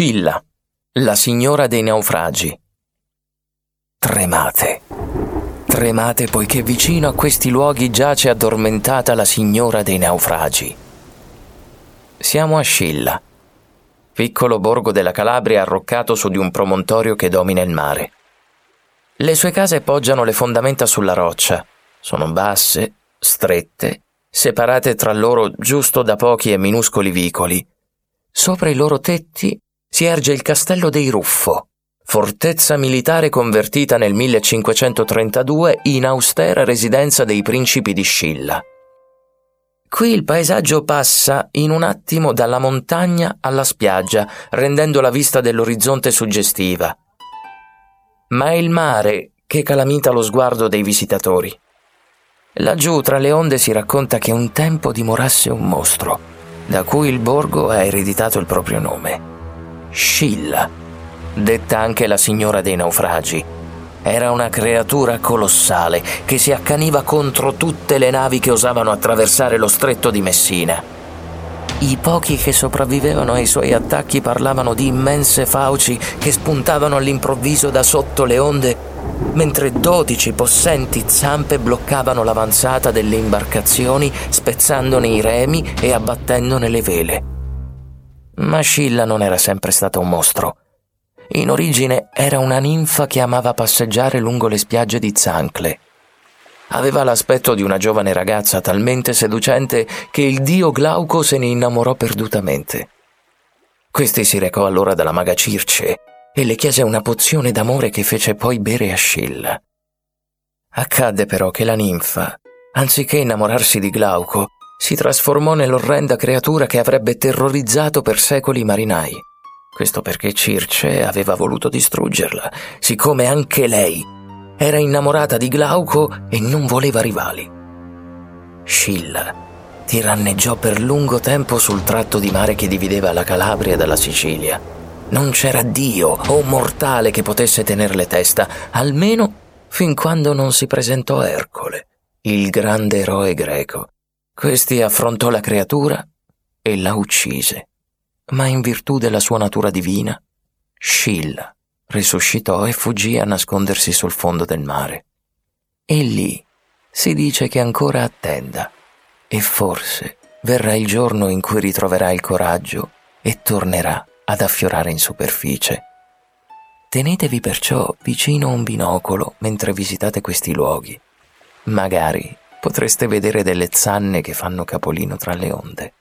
Scilla, la signora dei naufragi. Tremate. Tremate poiché vicino a questi luoghi giace addormentata la signora dei naufragi. Siamo a Scilla, piccolo borgo della Calabria arroccato su di un promontorio che domina il mare. Le sue case poggiano le fondamenta sulla roccia, sono basse, strette, separate tra loro giusto da pochi e minuscoli vicoli. Sopra i loro tetti si erge il castello dei Ruffo, fortezza militare convertita nel 1532 in austera residenza dei principi di Scilla. Qui il paesaggio passa in un attimo dalla montagna alla spiaggia, rendendo la vista dell'orizzonte suggestiva. Ma è il mare che calamita lo sguardo dei visitatori. Laggiù tra le onde si racconta che un tempo dimorasse un mostro, da cui il borgo ha ereditato il proprio nome. Scilla, detta anche la signora dei naufragi. Era una creatura colossale che si accaniva contro tutte le navi che osavano attraversare lo stretto di Messina. I pochi che sopravvivevano ai suoi attacchi parlavano di immense fauci che spuntavano all'improvviso da sotto le onde mentre dodici possenti zampe bloccavano l'avanzata delle imbarcazioni, spezzandone i remi e abbattendone le vele. Ma Scilla non era sempre stata un mostro. In origine era una ninfa che amava passeggiare lungo le spiagge di Zancle. Aveva l'aspetto di una giovane ragazza talmente seducente che il dio Glauco se ne innamorò perdutamente. Questi si recò allora dalla maga Circe e le chiese una pozione d'amore che fece poi bere a Scilla. Accadde però che la ninfa, anziché innamorarsi di Glauco, si trasformò nell'orrenda creatura che avrebbe terrorizzato per secoli i marinai. Questo perché Circe aveva voluto distruggerla, siccome anche lei era innamorata di Glauco e non voleva rivali. Scilla tiranneggiò per lungo tempo sul tratto di mare che divideva la Calabria dalla Sicilia non c'era Dio o mortale che potesse tenerle testa, almeno fin quando non si presentò Ercole, il grande eroe greco. Questi affrontò la creatura e la uccise. Ma in virtù della sua natura divina, Scilla risuscitò e fuggì a nascondersi sul fondo del mare. E lì si dice che ancora attenda, e forse verrà il giorno in cui ritroverà il coraggio e tornerà ad affiorare in superficie. Tenetevi perciò vicino a un binocolo mentre visitate questi luoghi. Magari potreste vedere delle zanne che fanno capolino tra le onde.